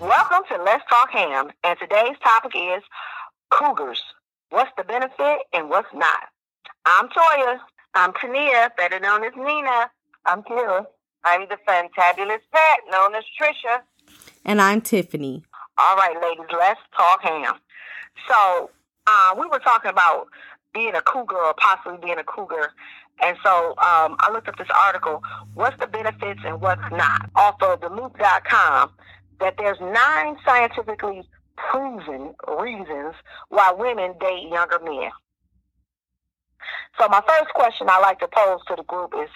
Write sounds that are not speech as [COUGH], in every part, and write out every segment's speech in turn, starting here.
Welcome to Let's Talk Ham, and today's topic is cougars. What's the benefit and what's not? I'm Toya. I'm Tania, better known as Nina. I'm Kira. I'm the fantabulous Pat, known as Trisha. And I'm Tiffany. All right, ladies, let's talk ham. So, uh, we were talking about being a cougar or possibly being a cougar. And so um, I looked up this article, what's the benefits and what's not, off of the loop.com that there's nine scientifically proven reasons why women date younger men. So my first question I like to pose to the group is,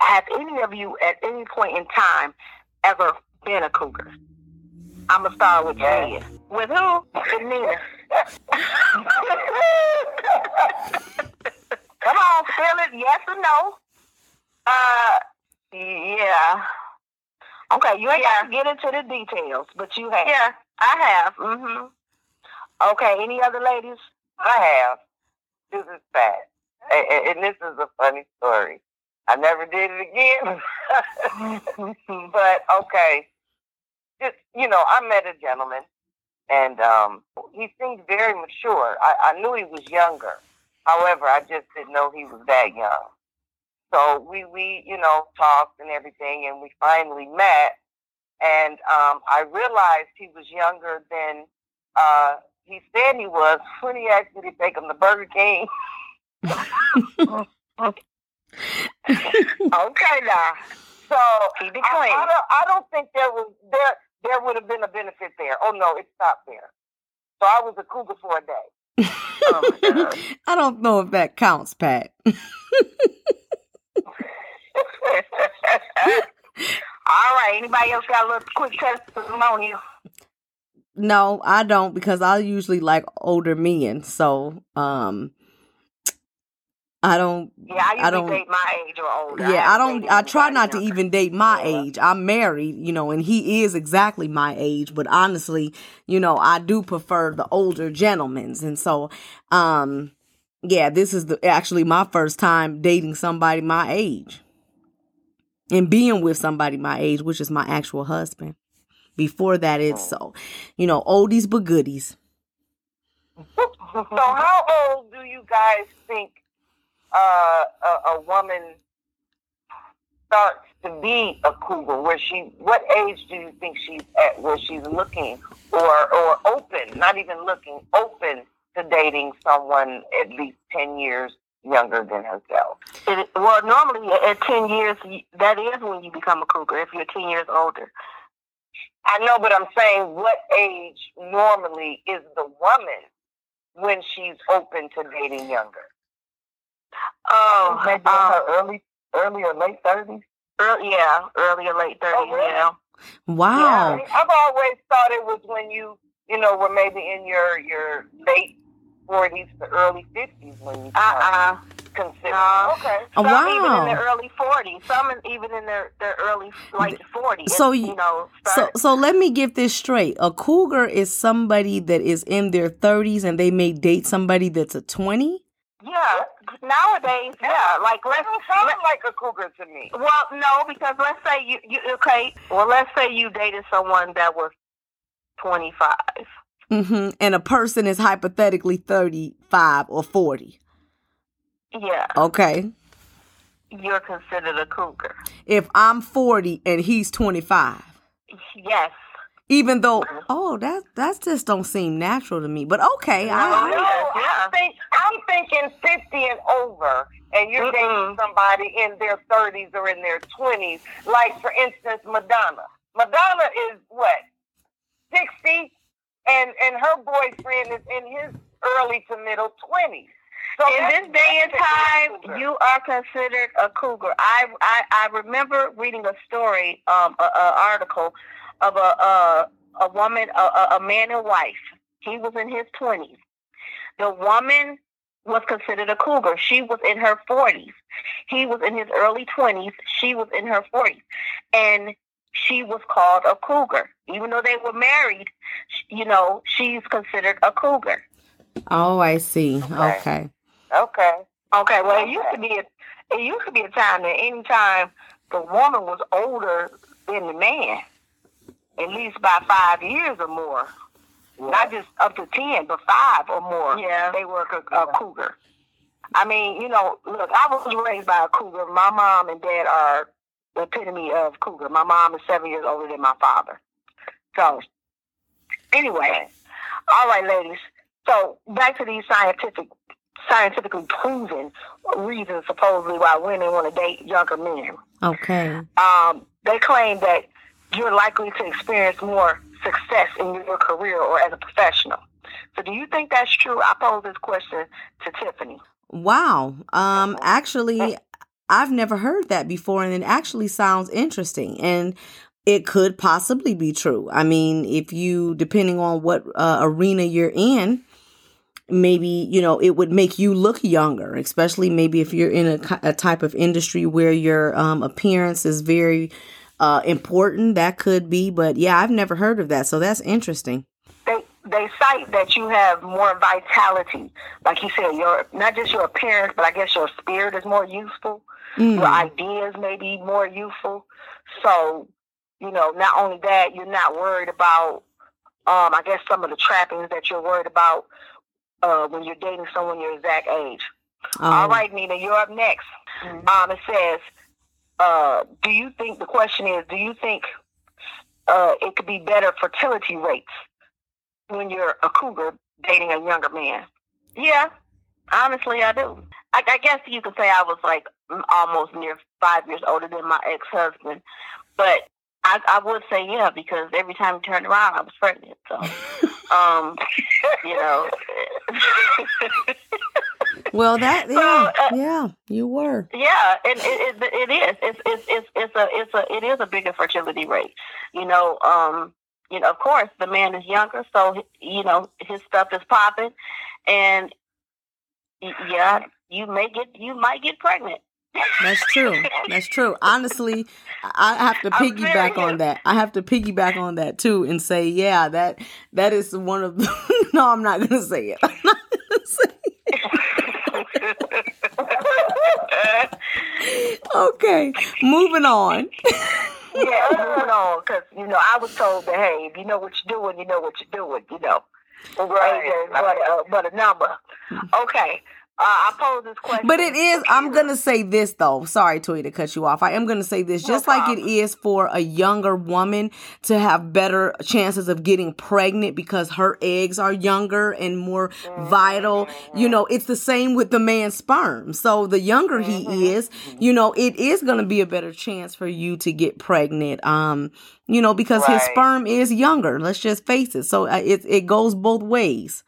have any of you at any point in time ever been a cougar? I'm gonna start with. Nina. With who? With Nina. Come on, feel it. Yes or no? Uh, yeah. Okay, you ain't Yeah. got to get into the details, but you have. Yeah, I have. Mm-hmm. Okay, any other ladies? I have. This is bad. And, and- and this is a funny story. I never did it again. [LAUGHS] [LAUGHS] but okay. Just you know, I met a gentleman and um he seemed very mature. I, I knew he was younger. However, I just didn't know he was that young. So we we, you know, talked and everything and we finally met and um I realized he was younger than uh he said he was [LAUGHS] when he asked me to take him to Burger King. [LAUGHS] [LAUGHS] Okay, now. So I. I don't, I don't think there was there there would have been a benefit there. Oh no, it stopped there. So I was a cougar for a day. [LAUGHS] Oh. I don't know if that counts, Pat. [LAUGHS] All right. Anybody else got a little quick testimonial? No, I don't because I usually like older men. So, um, I don't. Yeah, I usually don't- date my age or older. Yeah, I haven't don't. I try not to even date my Yeah. age. I'm married, you know, and he is exactly my age. But honestly, you know, I do prefer the older gentlemen's, and so, um, yeah, this is the actually my first time dating somebody my age, and being with somebody my age, which is my actual husband. Before that, it's so, you know, oldies but goodies. [LAUGHS] So how old do you guys think uh, a, a woman starts to be a cougar? Where she, what age do you think she's at? Where she's looking or or open, not even looking, open to dating someone at least ten years younger than herself? It, well, normally at 10 years, that is when you become a cougar, if you're 10 years older. I know, but I'm saying, what age normally is the woman when she's open to dating younger? Oh, Maybe in um, her early, early or late thirties. early, yeah, early or late 30s, Oh, really? yeah. Wow. Yeah, I've always thought it was when you, you know, were maybe in your your late forties to early fifties when you Uh-uh. consider. No. Okay. Oh, Some even in wow. their early 40s. Some even in their, their early, like 40s. So you you- know, So so let me get this straight. A cougar is somebody that is in their 30s and they may date somebody that's a 20? Yeah. Nowadays, yeah. Like, That let's, don't sound let, like a cougar to me. well, no, because let's say you, you, okay, well, let's say you dated someone that was 25. hmm And a person is hypothetically 35 or 40. Yeah. Okay. You're considered a cougar. If I'm 40 and he's 25. Yes. Even though, oh, that that just don't seem natural to me. But okay, No, I, yeah. I think I'm thinking fifty and over, and you're dating somebody in their thirties or in their twenties. Like for instance, Madonna. Madonna is what sixty, and and her boyfriend is in his early to middle twenties. So in this day and time, you are considered a cougar. I I, I remember reading a story, um, a, a article of a a, a woman, a, a a man and wife. He was in his twenties. The woman was considered a cougar. She was in her forties. He was in his early twenties. She was in her forties, and she was called a cougar. Even though they were married, you know, she's considered a cougar. oh, I see. Okay. Okay. Okay. Okay, well, it used to be a, it used to be a time that any time the woman was older than the man, at least by five years or more, not just up to ten, but five or more, Yeah. they were a, a cougar. I mean, you know, look, I was raised by a cougar. My mom and dad are the epitome of cougar. My mom is seven years older than my father. So, anyway, all right, ladies. So back to these scientific, scientifically proven reasons supposedly why women want to date younger men. Okay. Um, they claim that you're likely to experience more success in your career or as a professional. So, do you think that's true? I pose this question to Tiffany. Wow. Um actually I've never heard that before and it actually sounds interesting and it could possibly be true. I mean, if you depending on what uh, arena you're in, maybe, you know, it would make you look younger, especially maybe if you're in a, a type of industry where your um appearance is very uh important, that could be, but yeah, I've never heard of that. So that's interesting. They they cite that you have more vitality, like you said, your not just your appearance, but I guess your spirit is more useful. Mm. Your ideas may be more useful. So, you know, not only that, you're not worried about, um, I guess some of the trappings that you're worried about uh, when you're dating someone your exact age. All Um, right, Nina, you're up next. Um, it says, uh, do you think, the question is, do you think uh, it could be better fertility rates when you're a cougar dating a younger man? Yeah, honestly, I do. I, I guess you could say I was like almost near five years older than my ex husband, but I, I would say yeah because every time he turned around, I was pregnant. So, [LAUGHS] um, you know, [LAUGHS] Well, that So, yeah, uh, yeah, you were. yeah, it, it, it, it is. It's, it's it's it's a it's a it is a bigger fertility rate. You know, um, you know, of course, the man is younger, so you know his stuff is popping, and yeah, you may get you might get pregnant. That's true. That's true. Honestly, I have to [LAUGHS] piggyback on that. I have to piggyback on that too and say, yeah, that that is one of the. [LAUGHS] no, I'm not gonna say it. [LAUGHS] I'm not gonna say. It. Okay, moving on. yeah, moving on, because, you know, I was told that, hey, if you know what you're doing, you know what you're doing, you know. Right. Age is but, uh, but a number. Okay. Uh, I pose this question. But it is. I'm gonna say this though. Sorry, Toy, to cut you off. I am gonna say this. No Just like it is for a younger woman to have better chances of getting pregnant because her eggs are younger and more vital. You know, it's the same with the man's sperm. So the younger he is, you know, it is gonna be a better chance for you to get pregnant. Um, you know, because his sperm is younger. Let's just face it. So uh, it it goes both ways.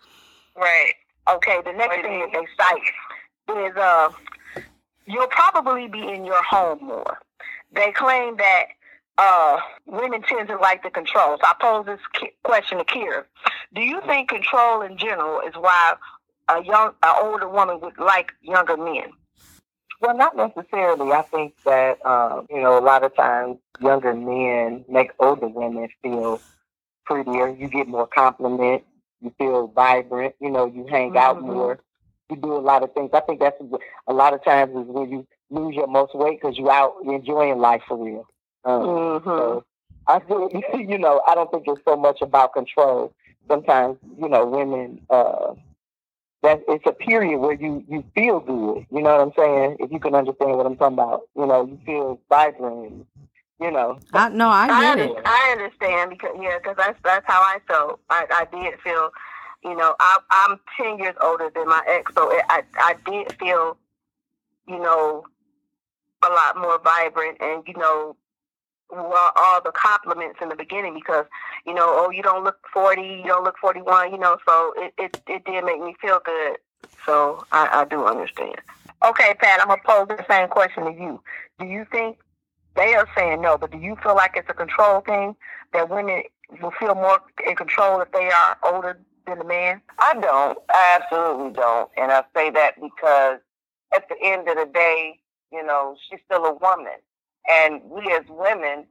Right. Okay, the next thing that they cite is uh, you'll probably be in your home more. They claim that uh, women tend to like the control. So I pose this question to Kira. Do you think control in general is why a young, an older woman would like younger men? Well, not necessarily. I think that um, you know a lot of times younger men make older women feel prettier. You get more compliments. You feel vibrant. You know, you hang out Mhm. more. You do a lot of things. I think that's a lot of times is when you lose your most weight because you out enjoying life for real. Um, Mm-hmm. so I feel, [LAUGHS] you know, I don't think it's so much about control. Sometimes, you know, women, uh, that it's a period where you, you feel good. You know what I'm saying? If you can understand what I'm talking about, you know, you feel vibrant, you know. I no, I I, get under, it. I understand because yeah, because that's that's how I felt. I, I did feel, you know, I, I'm ten years older than my ex, so it, I I did feel, you know, a lot more vibrant and you know, well, all the compliments in the beginning because you know, oh, you don't look forty, you don't look forty one, you know, so it, it it did make me feel good. So I, I do understand. Okay, Pat, I'm gonna pose the same question to you. Do you think they are saying no, but do you feel like it's a control thing that women will feel more in control if they are older than the man? I don't. I absolutely don't. And I say that because at the end of the day, you know, she's still a woman. And we as women,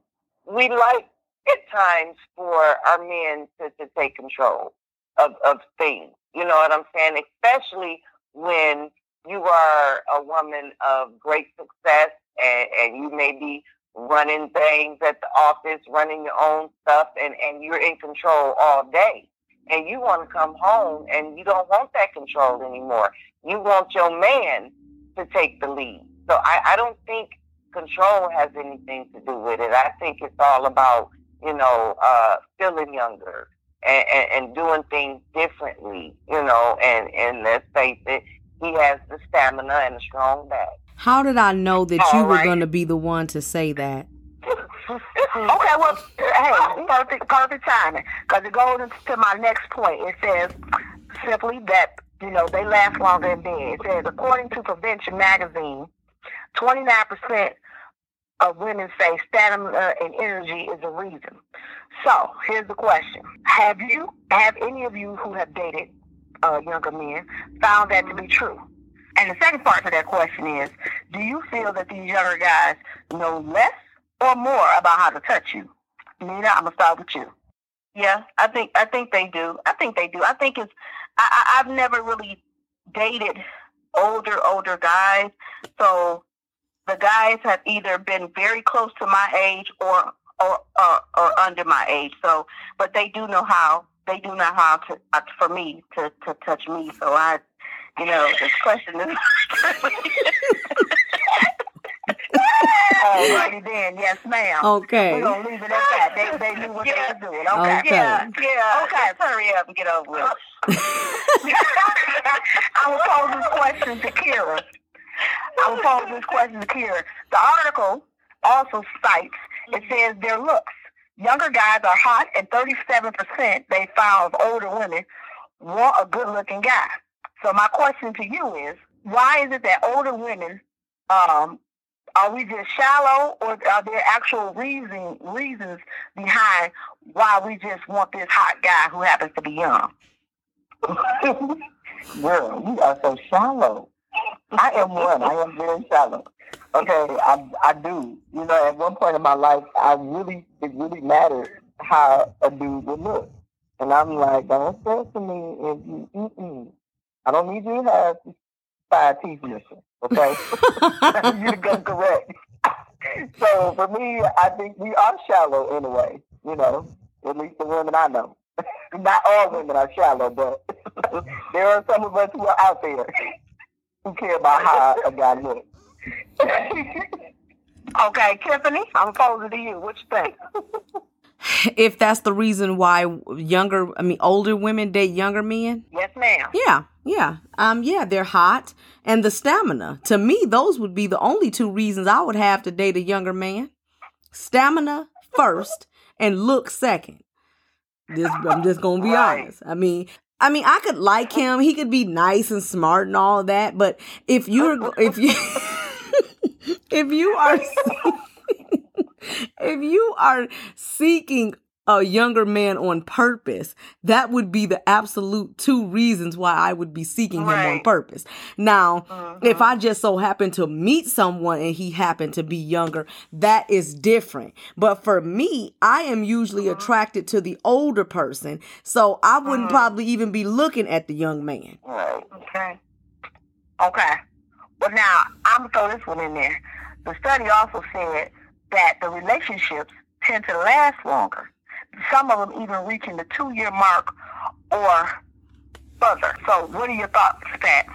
we like at times for our men to, to take control of, of things. You know what I'm saying? Especially when you are a woman of great success and, and you may be running things at the office, running your own stuff, and, and you're in control all day. And you want to come home and you don't want that control anymore. You want your man to take the lead. So I, I don't think control has anything to do with it. I think it's all about, you know, uh, feeling younger and, and, and doing things differently, you know, and, and let's face it, he has the stamina and a strong back. How did I know that All you were going to be the one to say that? [LAUGHS] okay, well, hey, perfect, perfect timing, because it goes into my next point. It says simply that you know they last longer in bed. It says according to Prevention Magazine, twenty nine percent of women say stamina and energy is a reason. So here's the question: Have you, have any of you who have dated uh, younger men, found that to be true? And the second part to that question is, do you feel that these younger guys know less or more about how to touch you? Nina, I'm gonna start with you. Yeah, I think I think they do. I think they do. I think it's I, I've never really dated older older guys, so the guys have either been very close to my age or or or, or under my age. So, but they do know how they do know how to uh, for me to to touch me. So I you know, this question is. [LAUGHS] Alrighty then, yes, ma'am. Okay. We're gonna leave it at that. They, they knew what yeah. they were doing. Okay. okay. Yeah, yeah. Okay, hurry up and get over it. I will pose this question to Kira. I will pose this question to Kira. The article also cites it says their looks. Younger guys are hot, and 37% they found of older women want a good-looking guy. So my question to you is, why is it that older women, um, are we just shallow, or are there actual reason reasons behind why we just want this hot guy who happens to be young? [LAUGHS] Girl, you are so shallow. I am one. I am very shallow. Okay, I I do. You know, at one point in my life, I really it really mattered how a dude would look, and I'm like, don't say to me if you mm-mm. I don't need you to have five teeth missing, okay? [LAUGHS] you to go [LAUGHS] correct. so for me, I think we are shallow in a way, you know, at least the women I know. [LAUGHS] Not all women are shallow, but there are some of us who are out there who care about how a guy looks. [LAUGHS] okay, Tiffany, I'm posing to you. What you think? [LAUGHS] if that's the reason why younger, I mean, older women date younger men? Yes, ma'am. Yeah, yeah. Um, yeah, they're hot and the stamina. To me, those would be the only two reasons I would have to date a younger man. Stamina first and look second. This, I'm just gonna be right. honest. I mean, I mean, I could like him. He could be nice and smart and all that. But if you're, if you, [LAUGHS] if you are [LAUGHS] [LAUGHS] if you are seeking a younger man on purpose, that would be the absolute two reasons why I would be seeking right. him on purpose. Now, mm-hmm. if I just so happen to meet someone and he happened to be younger, that is different. But for me, I am usually mm-hmm. attracted to the older person. So I wouldn't mm-hmm. probably even be looking at the young man. Right. Okay. Okay. Well, now, I'm going to throw this one in there. The study also said that the relationships tend to last longer. Some of them even reaching the two year mark or further. So, what are your thoughts, Stat?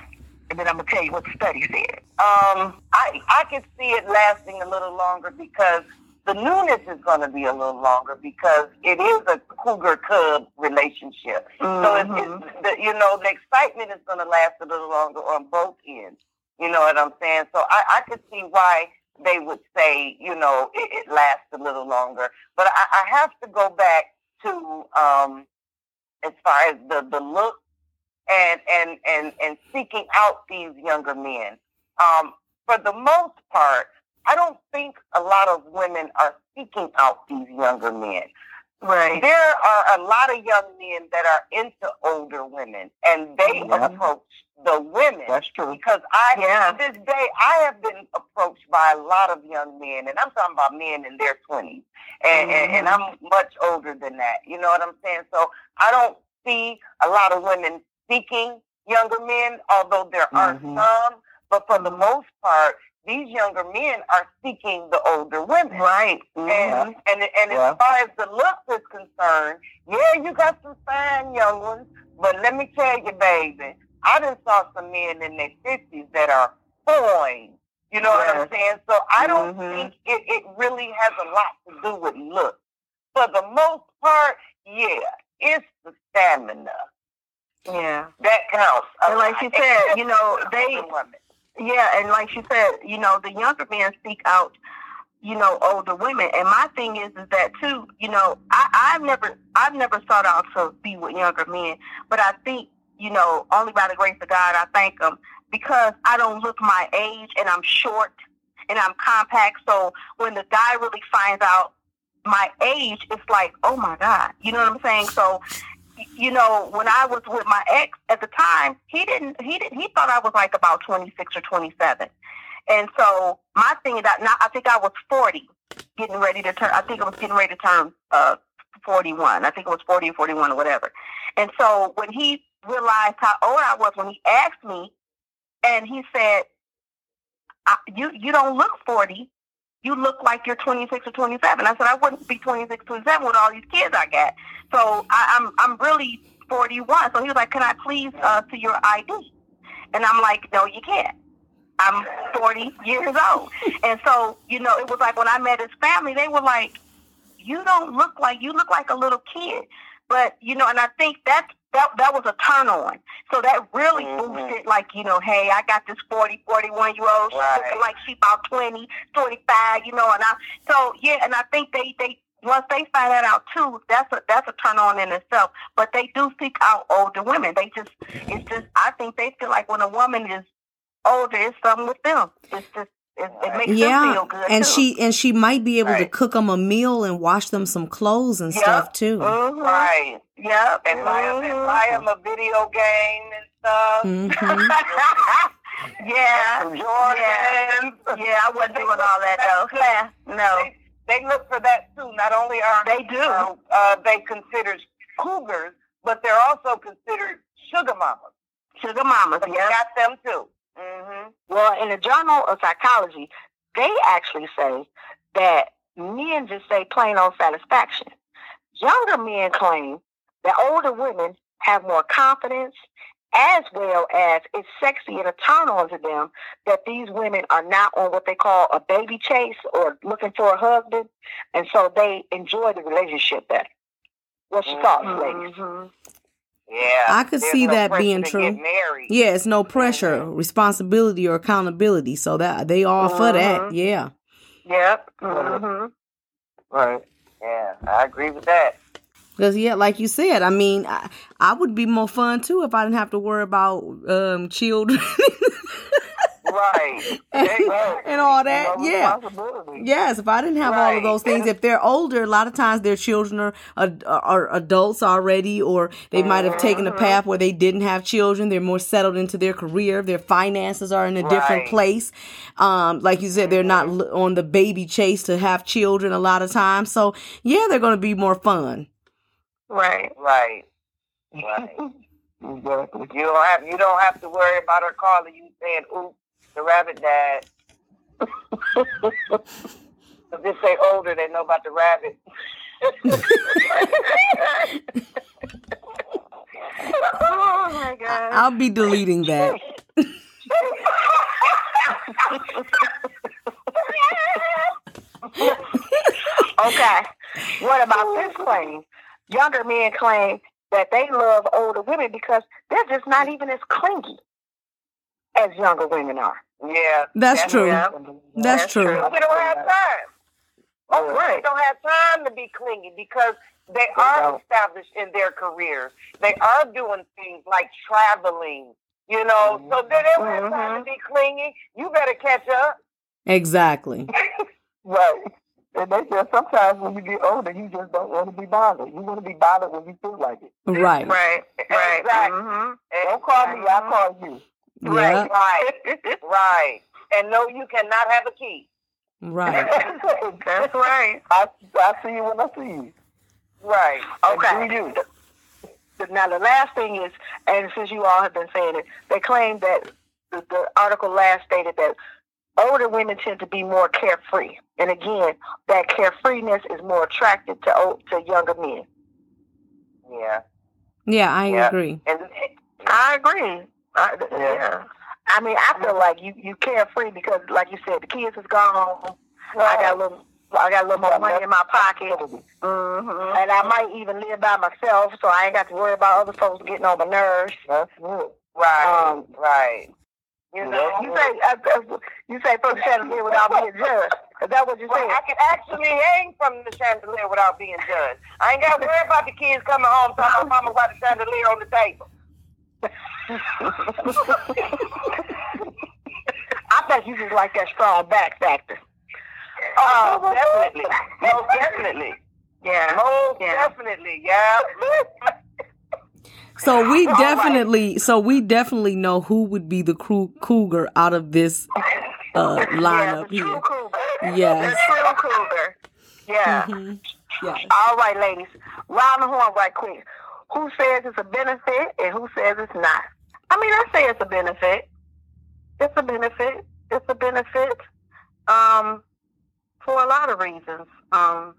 And then I'm gonna tell you what the study said. Um, I I can see it lasting a little longer because the newness is going to be a little longer because it is a cougar cub relationship. Mm-hmm. So it's, it's the, you know the excitement is going to last a little longer on both ends. You know what I'm saying? So I I could see why they would say, you know, it, it lasts a little longer. But I, I have to go back to um, as far as the, the look and, and, and, and seeking out these younger men. Um, for the most part, I don't think a lot of women are seeking out these younger men. Right. There are a lot of young men that are into older women, and they yeah. approach the women. That's true. Because I, yeah. to this day, I have been approached by a lot of young men, and I'm talking about men in their 20s, and, mm-hmm. and, and I'm much older than that. You know what I'm saying? So I don't see a lot of women seeking younger men, although there are Mhm. some, but for the most part, these younger men are seeking the older women. Right. And Mhm. and and Yeah. as far as the looks is concerned, yeah, you got some fine young ones, but let me tell you, baby, I just saw some men in their fifties that are fine. You know what I'm saying? So I don't Mhm. think it, it really has a lot to do with looks. For the most part, yeah, it's the stamina Yeah. that counts. And like you said, you know, they-. Yeah, and like she said, you know, the younger men seek out, you know, older women. And my thing is, is that too, you know, I, I've never, I've never sought out to be with younger men, but I think, you know, only by the grace of God, I thank them because I don't look my age and I'm short and I'm compact. So when the guy really finds out my age, it's like, oh my God, you know what I'm saying? So you know, when I was with my ex at the time, he didn't, he didn't, he thought I was like about 26 or 27. And so my thing that now I think I was 40, getting ready to turn, I think I was getting ready to turn, uh, 41. I think it was 40 or 41 or whatever. And so when he realized how old I was, when he asked me and he said, you, you don't look 40. You look like you're 26 or 27. I said, I wouldn't be 26, 27 with all these kids I got. So I, I'm I'm really 41. So he was like, "Can I please uh, see your ID?" And I'm like, "No, you can't. I'm 40 years old." And so you know, it was like when I met his family, they were like, "You don't look like you look like a little kid." But you know, and I think that that that was a turn on. So that really Mhm. boosted, like you know, hey, I got this 40, 41 year old. She's Right. looking like she about 20, 25, you know, and I so yeah, and I think they they once they find that out too, that's a that's a turn on in itself. But they do seek out older women. They just it's just I think they feel like when a woman is older, it's something with them. It's just it, it makes them Yeah, feel good and too. she and she might be able to cook them a meal and wash them some clothes and Yep. stuff too. Mhm. Right. Yep. And buy them, and Mhm. buy 'em a video game and stuff. hmm [LAUGHS] yeah. Some Jordans. Yeah, I wasn't doing all that though. [LAUGHS] Yeah, no, They, they look for that too. Not only are they do. uh, uh, they considered cougars, but they're also considered sugar mamas. Sugar mamas. But you Yeah. got them too. Hmm Well, in the Journal of Psychology, they actually say that men just say plain old satisfaction. Younger men claim that older women have more confidence as well as it's sexy and a turn on to them that these women are not on what they call a baby chase or looking for a husband. And so they enjoy the relationship better. What's your thoughts, ladies? Mhm. Yeah. I could see no that being true. Yeah, it's no pressure, responsibility, or accountability. So that they all for that. Mhm. Yeah. Yep. Mm-hmm. Right. Yeah, I agree with that. Because yeah, like you said, I mean, I, I would be more fun too if I didn't have to worry about um children [LAUGHS] Right. [LAUGHS] and, all that. No yeah. Yes, if I didn't have all of those things, if they're older, a lot of times their children are are, are adults already, or they might have taken a Mhm. path where they didn't have children. They're more settled into their career. Their finances are in a different place. Um, like you said, they're not on the baby chase to have children a lot of times. So yeah, they're going to be more fun. Right. Right. Right. [LAUGHS] You don't have you don't have to worry about her calling you saying, "Oops, the rabbit died." if they say older, they know about the rabbit. [LAUGHS] oh my God. I'll be deleting that. Okay. What about this claim? Younger men claim that they love older women because they're just not even as clingy as younger women are. Yeah, That's true. yeah. That's That's true. true. we don't have time. Oh, Right. they don't have time to be clingy because they They are don't. established in their careers. They are doing things like traveling, you know. Mm-hmm. So they don't have time to mm-hmm. be clingy. You better catch up. Exactly. [LAUGHS] Right. And they just sometimes when you get older, you just don't want to be bothered. You want to be bothered when you feel like it. Right. Right. Right. Exactly. Mhm. Don't call me, I'll mm-hmm. call you. Yeah. Right, [LAUGHS] right. And no, you cannot have a key. Right. [LAUGHS] That's right. I, I see you when I see you. Right. And Okay. do you. now the last thing is, and since you all have been saying it, they claim that the, the article last stated that older women tend to be more carefree, and again, that carefreeness is more attractive to old, to younger men. Yeah. Yeah, I Yeah. agree. And I agree. I, Yeah. I mean, I feel like you you carefree because, like you said, the kids is gone. I got a little. I got a little more money in my pocket, mm-hmm. and I might even live by myself, so I ain't got to worry about other folks getting on my nerves. That's it. right, Um, right. You know, You say uh, you say from the chandelier without being judged. Is that what you Well, I can actually hang from the chandelier without being judged. I ain't got to worry about the kids coming home talking about mama about the chandelier on the table. I bet you just like that strong back factor. Oh, definitely. Most definitely. Yeah. Most Yeah. definitely, yeah. So we All right. definitely, so we definitely know who would be the crew cougar out of this uh, [LAUGHS] Yeah, lineup the true here. cougar. Yes. The true cougar. Yeah. Mhm. Yes. All right, ladies. Round the horn right quick. Who says it's a benefit and who says it's not? I mean, I say it's a benefit. It's a benefit. It's a benefit. Um, for a lot of reasons. Um,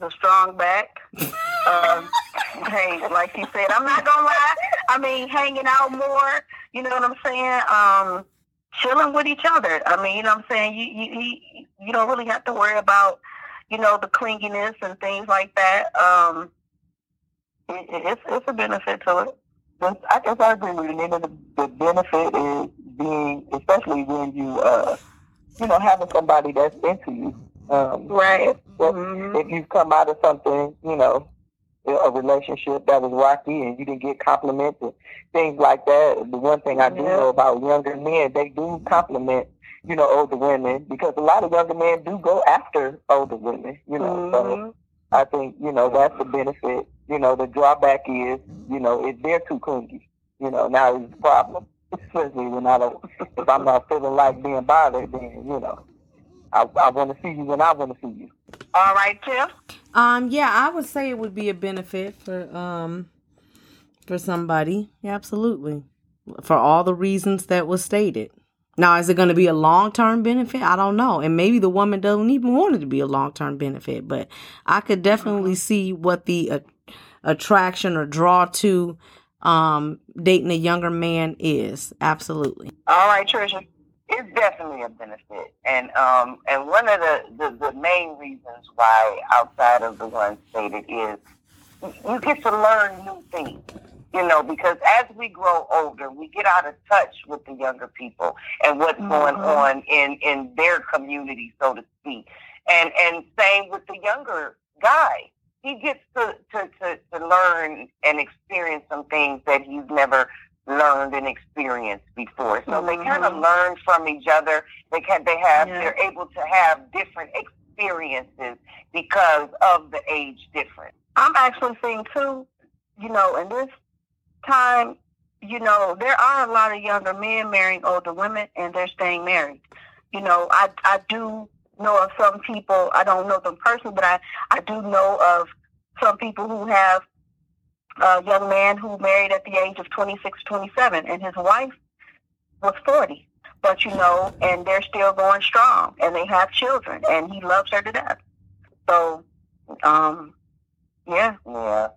the strong back. um, [LAUGHS] hey, like you said, I'm not gonna lie. I mean, hanging out more. You know what I'm saying? Um, chilling with each other. I mean, you know what I'm saying? You you you, you don't really have to worry about, you know, the clinginess and things like that. Um, it, it's it's a benefit to it. But I guess I agree with you. Nina. The, the benefit is being, especially when you, uh, you know, having somebody that's into you. Um, Right. well, Mhm. if you've come out of something, you know, a relationship that was rocky and you didn't get compliments and things like that. The one thing I do Yeah. know about younger men, they do compliment, you know, older women because a lot of younger men do go after older women, you know. So Mhm. I think, you know, that's the benefit. You know, the drawback is, you know, if they're too clingy, you know, now it's a problem. [LAUGHS] Especially when I don't, if I'm not feeling like being bothered, then, you know, I, I want to see you when I want to see you. All right, Tiff. Um, yeah, I would say it would be a benefit for um for somebody. Yeah, absolutely. For all the reasons that was stated. Now, is it going to be a long term benefit? I don't know. And maybe the woman doesn't even want it to be a long term benefit, but I could definitely see what the uh, attraction or draw to um dating a younger man is. Absolutely. All right, Trisha. It's definitely a benefit, and um, and one of the, the the main reasons why, outside of the ones stated, is you get to learn new things. You know, because as we grow older, we get out of touch with the younger people and what's going Mhm. on in in their community, so to speak. And and same with the younger guy. He gets to, to, to, to learn and experience some things that he's never learned and experienced before. So they kind of Mhm. learn from each other. They can they have Yeah. they're able to have different experiences because of the age difference. I'm actually seeing too, you know, in this time, you know, there are a lot of younger men marrying older women and they're staying married. You know, I I do know of some people, I don't know them personally, but I, I do know of some people who have a young man who married at the age of 26, 27, and his wife was 40. But, you know, and they're still going strong, and they have children, and he loves her to death. So, um, yeah. Yeah.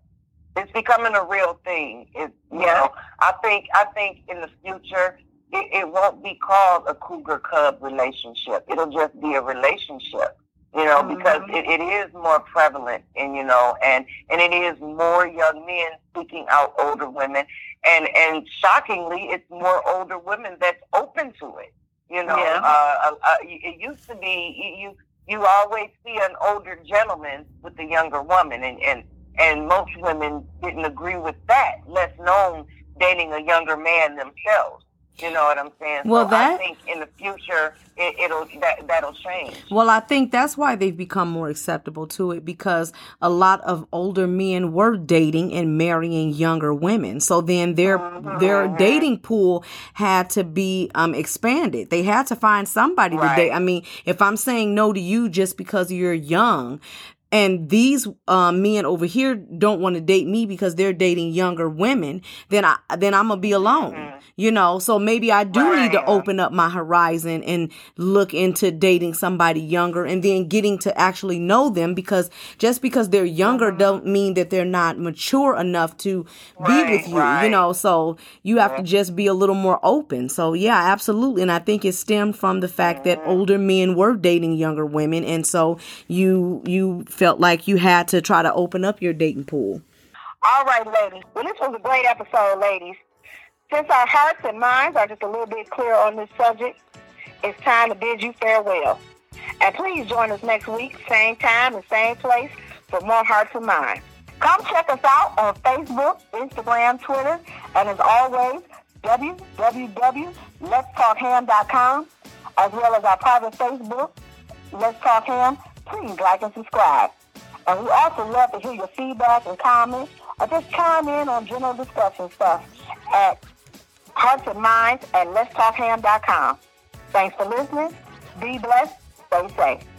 It's becoming a real thing. It, you Yeah. know, I think I think in the future it, it won't be called a cougar cub relationship. It'll just be a relationship. You know, because Mhm. it, it is more prevalent and you know, and and it is more young men seeking out older women and and shockingly it's more older women that's open to it. You know, Yeah. uh, uh, uh, it used to be you- you always see an older gentleman with a younger woman and and and most women didn't agree with that, Less known dating a younger man themselves. You know what I'm saying? Well, so I that- think in the future it, it'll that that'll change. Well, I think that's why they've become more acceptable to it because a lot of older men were dating and marrying younger women. So then their their Mhm. dating pool had to be um expanded. They had to find somebody to date. I mean, if I'm saying no to you just because you're young, and these um, men over here don't want to date me because they're dating younger women, then I then I'm gonna be alone. Mm-hmm. You know, so maybe I do right. need to open up my horizon and look into dating somebody younger and then getting to actually know them because just because they're younger mm-hmm. don't mean that they're not mature enough to right, be with you. Right. You know, so you have to just be a little more open. So yeah, absolutely. And I think it stemmed from the fact mm-hmm. that older men were dating younger women and so you you felt like you had to try to open up your dating pool? All right, ladies. Well, this was a great episode, ladies. Since our hearts and minds are just a little bit clear on this subject, it's time to bid you farewell. And please join us next week, same time and same place, for more Hearts and Minds. Come check us out on Facebook, Instagram, Twitter, and as always, www.letstalkham.com, as well as our private Facebook, Let's Talk Ham. Please like and subscribe. And we also love to hear your feedback and comments or just chime in on general discussion stuff at Hearts and Minds at letstalkham.com. Thanks for listening. Be blessed. Stay safe.